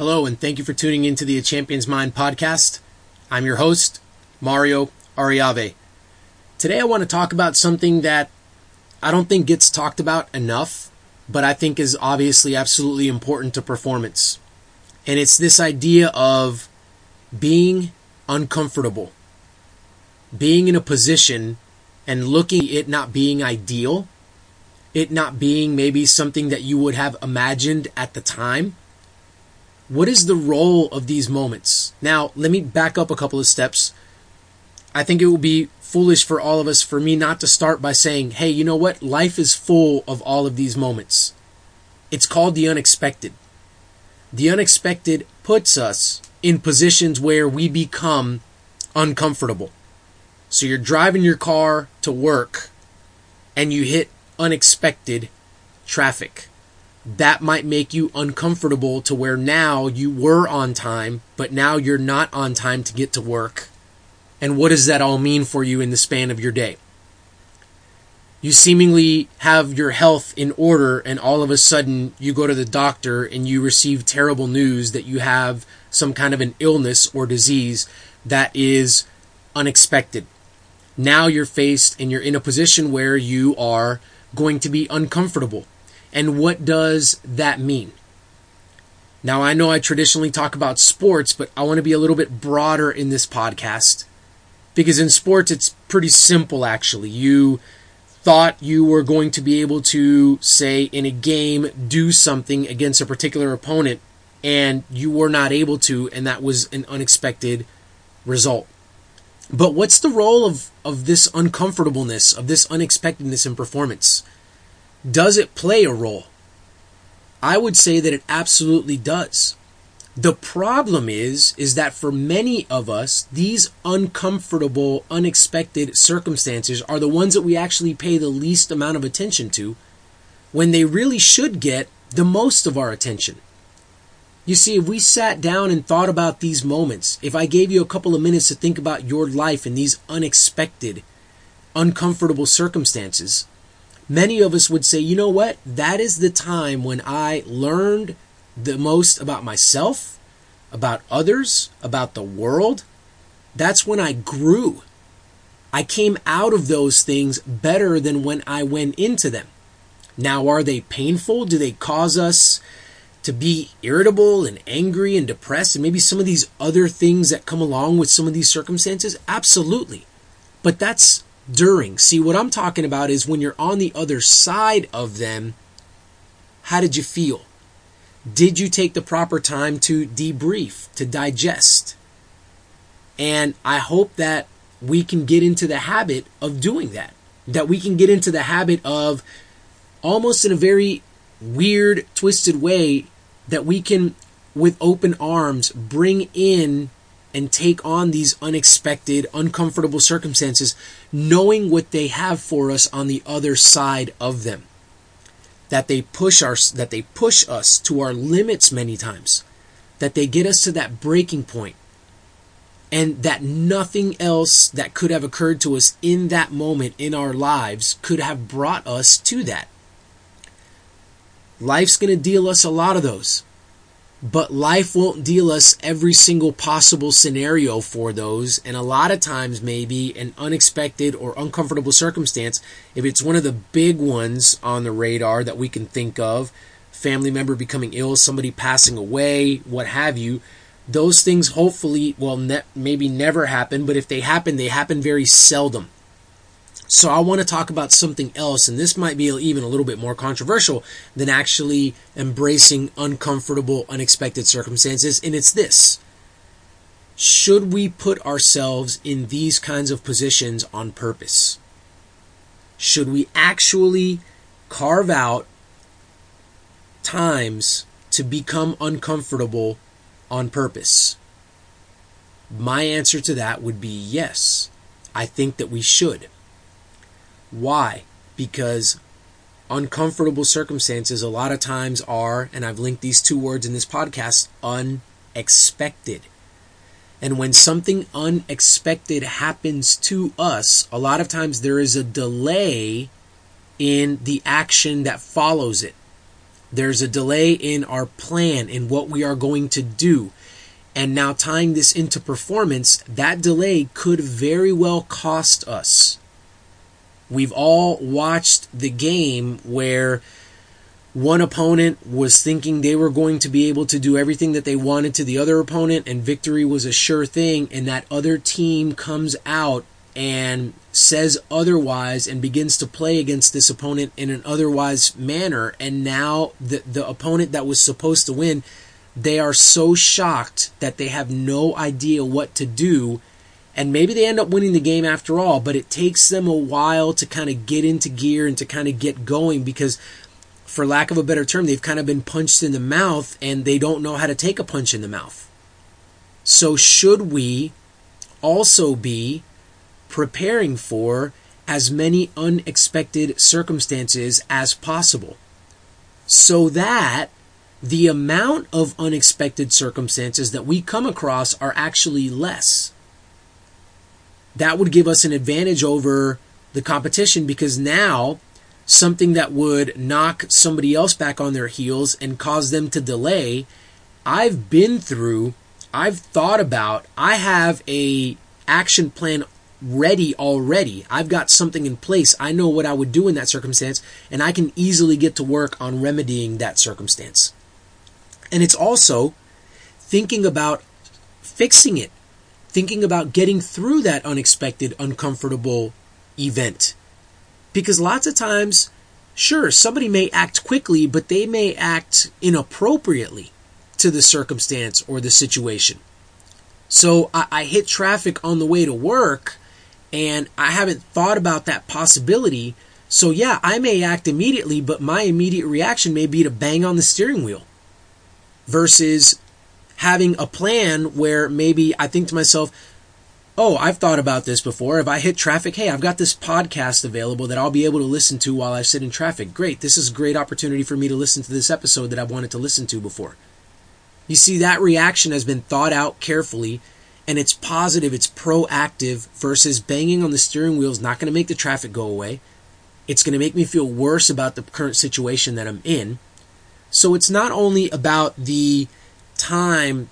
Hello, and thank you for tuning into the A Champion's Mind podcast. I'm your host, Mario Ariave. Today I want to talk about something that I don't think gets talked about enough, but I think is obviously absolutely important to performance. And it's this idea of being uncomfortable, being in a position and looking it not being ideal, it not being maybe something that you would have imagined at the time. What is the role of these moments? Now, let me back up a couple of steps. I think it would be foolish for all of us for me not to start by saying, hey, you know what? Life is full of all of these moments. It's called the unexpected. The unexpected puts us in positions where we become uncomfortable. So you're driving your car to work and you hit unexpected traffic. That might make you uncomfortable to where now you were on time, but now you're not on time to get to work. And what does that all mean for you in the span of your day? You seemingly have your health in order, and all of a sudden you go to the doctor and you receive terrible news that you have some kind of an illness or disease that is unexpected now you're faced and you're in a position where you are going to be uncomfortable. And what does that mean? Now, I know I traditionally talk about sports, but I want to be a little bit broader in this podcast because in sports, it's pretty simple actually. You thought you were going to be able to, say, in a game, do something against a particular opponent, and you were not able to, and that was an unexpected result. But what's the role of, of this uncomfortableness, of this unexpectedness in performance? Does it play a role? I would say that it absolutely does. The problem is, is that for many of us, these uncomfortable, unexpected circumstances are the ones that we actually pay the least amount of attention to when they really should get the most of our attention. You see, if we sat down and thought about these moments, if I gave you a couple of minutes to think about your life in these unexpected, uncomfortable circumstances, many of us would say, you know what? That is the time when I learned the most about myself, about others, about the world. That's when I grew. I came out of those things better than when I went into them. Now, are they painful? Do they cause us to be irritable and angry and depressed and maybe some of these other things that come along with some of these circumstances? Absolutely. But that's during. See, what I'm talking about is when you're on the other side of them, how did you feel? Did you take the proper time to debrief, to digest? And I hope that we can get into the habit of doing that. That we can get into the habit of almost in a very weird, twisted way that we can, with open arms, bring in and take on these unexpected, uncomfortable circumstances, knowing what they have for us on the other side of them. That they push our, that they push us to our limits many times. That they get us to that breaking. And that nothing else that could have occurred to us in that moment in our lives could have brought us to that. Life's going to deal us a lot of those. But life won't deal us every single possible scenario for those. And a lot of times, maybe an unexpected or uncomfortable circumstance, if it's one of the big ones on the radar that we can think of, family member becoming ill, somebody passing away, what have you, those things hopefully, will ne- maybe never happen, but if they happen, they happen very seldom. So I want to talk about something else, and this might be even a little bit more controversial than actually embracing uncomfortable, unexpected circumstances, and it's this. Should we put ourselves in these kinds of positions on purpose? Should we actually carve out times to become uncomfortable on purpose? My answer to that would be yes. I think that we should. Why? Because uncomfortable circumstances a lot of times are, and I've linked these two words in this podcast, unexpected. And when something unexpected happens to us, a lot of times there is a delay in the action that follows it. There's a delay in our plan, in what we are going to do. And now tying this into performance, that delay could very well cost us. We've all watched the game where one opponent was thinking they were going to be able to do everything that they wanted to the other opponent and victory was a sure thing and that other team comes out and says otherwise and begins to play against this opponent in an otherwise manner. And now the the opponent that was supposed to win they are so shocked that they have no idea what to do and maybe they end up winning the game after all but it takes them a while to kind of get into gear and to kind of get going because for lack of a better term, they've kind of been punched in the mouth and they don't know how to take a punch in the mouth. So, should we also be preparing for as many unexpected circumstances as possible so that the amount of unexpected circumstances that we come across are actually less? That would give us an advantage over the competition because now something that would knock somebody else back on their heels and cause them to delay. I've been through, I've thought about, I have a action plan ready already. I've got something in place. I know what I would do in that circumstance and I can easily get to work on remedying that circumstance. And it's also thinking about fixing it, thinking about getting through that unexpected, uncomfortable event because lots of times, sure, somebody may act quickly, but they may act inappropriately to the circumstance or the situation. So I, I hit traffic on the way to work and I haven't thought about that possibility. So yeah, I may act immediately, but my immediate reaction may be to bang on the steering wheel versus having a plan where maybe I think to myself, oh, I've thought about this before. If I hit traffic, hey, I've got this podcast available that I'll be able to listen to while I sit in traffic. Great. This is a great opportunity for me to listen to this episode that I've wanted to listen to before. You see, that reaction has been thought out carefully and it's positive, it's proactive versus banging on the steering wheel is not going to make the traffic go away. It's going to make me feel worse about the current situation that I'm in. So it's not only about the time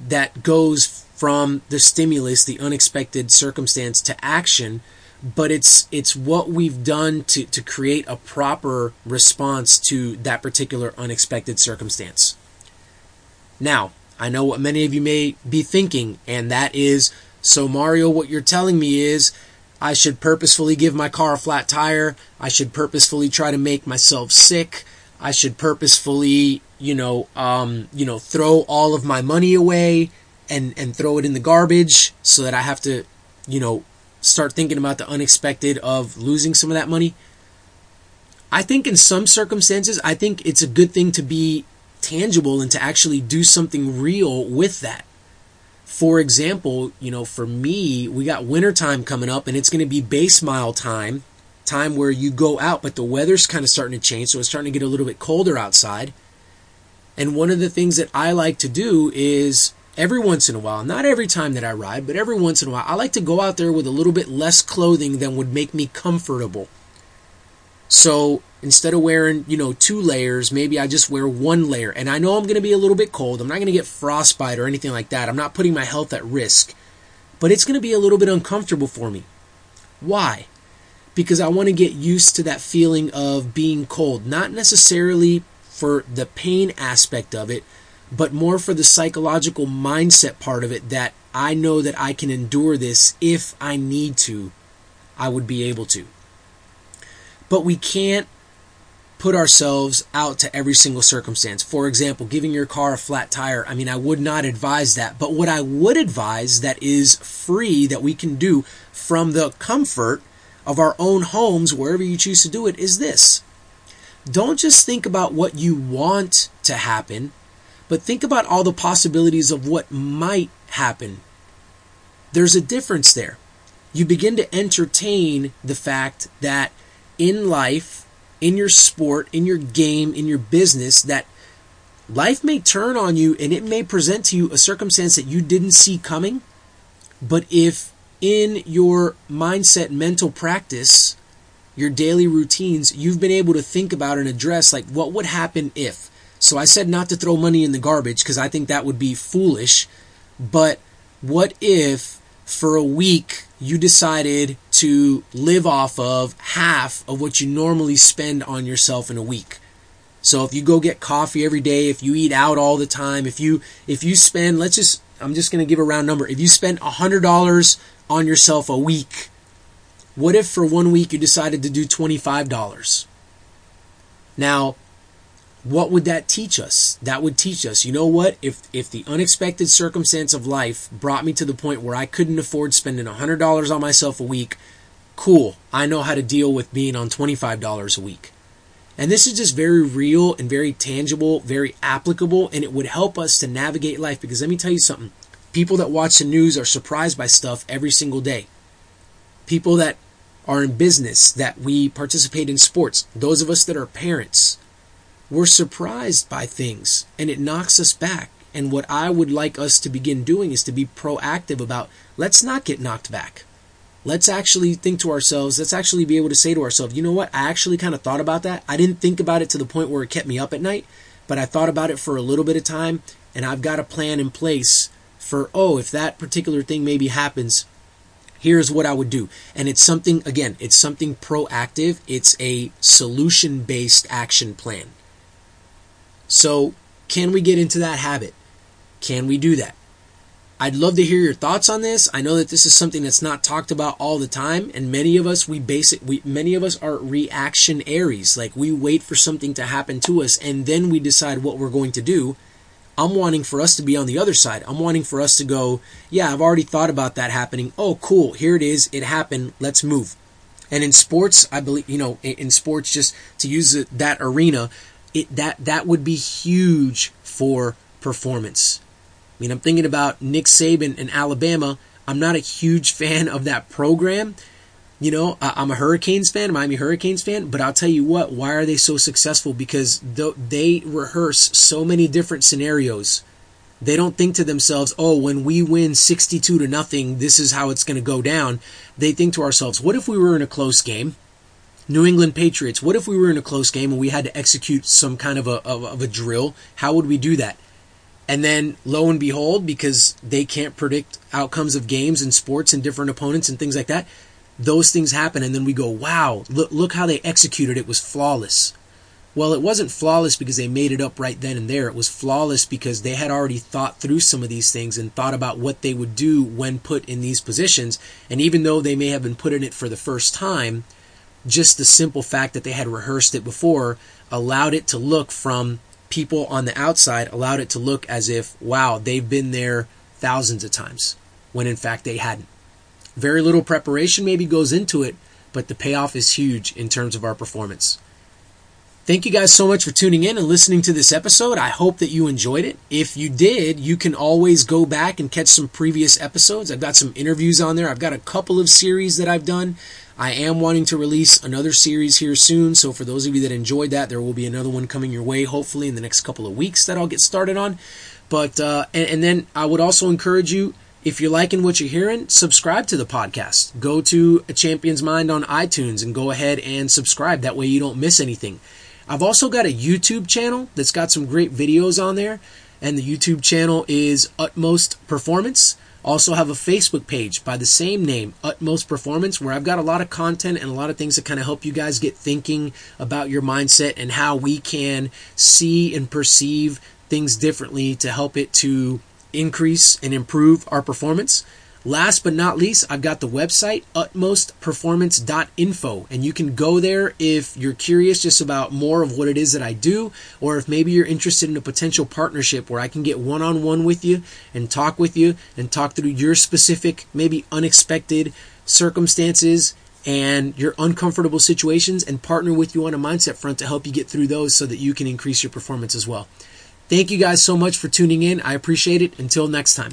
that goes from the stimulus, the unexpected circumstance to action, but it's it's what we've done to, to create a proper response to that particular unexpected circumstance. Now, I know what many of you may be thinking, and that is so Mario, what you're telling me is I should purposefully give my car a flat tire, I should purposefully try to make myself sick, I should purposefully, you know, um, you know, throw all of my money away, and and throw it in the garbage so that I have to, you know, start thinking about the unexpected of losing some of that money. I think in some circumstances, I think it's a good thing to be tangible and to actually do something real with that. For example, you know, for me, we got wintertime coming up and it's going to be base mile time, time where you go out, but the weather's kind of starting to change, so it's starting to get a little bit colder outside. And one of the things that I like to do is every once in a while, not every time that I ride, but every once in a while, I like to go out there with a little bit less clothing than would make me comfortable. So instead of wearing, you know, two layers, maybe I just wear one layer. And I know I'm going to be a little bit cold. I'm not going to get frostbite or anything like that. I'm not putting my health at risk. But it's going to be a little bit uncomfortable for me. Why? Because I want to get used to that feeling of being cold. Not necessarily for the pain aspect of it, but more for the psychological mindset part of it that I know that I can endure this if I need to, I would be able to. But we can't put ourselves out to every single circumstance. For example, giving your car a flat tire. I mean, I would not advise that. But what I would advise that is free that we can do from the comfort of our own homes, wherever you choose to do it, is this. Don't just think about what you want to happen but think about all the possibilities of what might happen. There's a difference there. You begin to entertain the fact that in life, in your sport, in your game, in your business, that life may turn on you and it may present to you a circumstance that you didn't see coming. But if in your mindset, mental practice, your daily routines, you've been able to think about and address like what would happen if So I said not to throw money in the garbage because I think that would be foolish. But what if for a week you decided to live off of half of what you normally spend on yourself in a week? So if you go get coffee every day, if you eat out all the time, if you if you spend let's just I'm just going to give a round number. If you spend $100 on yourself a week, what if for one week you decided to do $25? Now, what would that teach us? That would teach us, you know what? If if the unexpected circumstance of life brought me to the point where I couldn't afford spending $100 on myself a week, cool. I know how to deal with being on $25 a week. And this is just very real and very tangible, very applicable, and it would help us to navigate life because let me tell you something. People that watch the news are surprised by stuff every single day. People that are in business, that we participate in sports, those of us that are parents, we're surprised by things and it knocks us back. And what I would like us to begin doing is to be proactive about let's not get knocked back let's actually think to ourselves, let's actually be able to say to ourselves, you know what? I actually kind of thought about that. I didn't think about it to the point where it kept me up at night, but I thought about it for a little bit of time and I've got a plan in place for, oh, if that particular thing maybe happens, here's what I would do. And it's something, again, it's something proactive. It's a solution based action plan. So, can we get into that habit? Can we do that? I'd love to hear your thoughts on this. I know that this is something that's not talked about all the time, and many of us we base it. We many of us are reactionaries. Like we wait for something to happen to us, and then we decide what we're going to do. I'm wanting for us to be on the other side. I'm wanting for us to go, yeah, I've already thought about that happening. Oh, cool, here it is. It happened. Let's move. And in sports, I believe, you know, in sports, just to use that arena, it that that would be huge for performance I mean, I'm thinking about Nick Saban in Alabama. I'm not a huge fan of that program. You know, I'm a Hurricanes fan, Miami Hurricanes fan, but I'll tell you what, why are they so successful? Because they rehearse so many different scenarios. They don't think to themselves, oh, when we win 62 to nothing, this is how it's going to go down. They think to ourselves, what if we were in a close game? New England Patriots, what if we were in a close game and we had to execute some kind of a, of, of a drill? How would we do that? And then lo and behold, because they can't predict outcomes of games and sports and different opponents and things like that, those things happen. And then we go, wow, look, look how they executed. It was flawless. Well, it wasn't flawless because they made it up right then and there. It was flawless because they had already thought through some of these things and thought about what they would do when put in these positions. And even though they may have been put in it for the first time, just the simple fact that they had rehearsed it before allowed it to look from people on the outside allowed it to look as if, wow, they've been there thousands of times, when in fact they hadn't. Very little preparation maybe goes into it, but the payoff is huge in terms of our performance. Thank you guys so much for tuning in and listening to this episode. I hope that you enjoyed it. If you did, you can always go back and catch some previous episodes. I've got some interviews on there. I've got a couple of series that I've done. I am wanting to release another series here soon, so for those of you that enjoyed that, there will be another one coming your way, hopefully in the next couple of weeks that I'll get started on. But uh, and, and then I would also encourage you, if you're liking what you're hearing, subscribe to the podcast. Go to a Champion's Mind on iTunes and go ahead and subscribe. That way you don't miss anything. I've also got a YouTube channel that's got some great videos on there, and the YouTube channel is Utmost Performance. Also have a Facebook page by the same name, Utmost Performance, where I've got a lot of content and a lot of things that kind of help you guys get thinking about your mindset and how we can see and perceive things differently to help it to increase and improve our performance. Last but not least, I've got the website utmostperformance.info and you can go there if you're curious just about more of what it is that I do or if maybe you're interested in a potential partnership where I can get one-on-one with you and talk with you and talk through your specific maybe unexpected circumstances and your uncomfortable situations and partner with you on a mindset front to help you get through those so that you can increase your performance as well. Thank you guys so much for tuning in. I appreciate it. Until next time.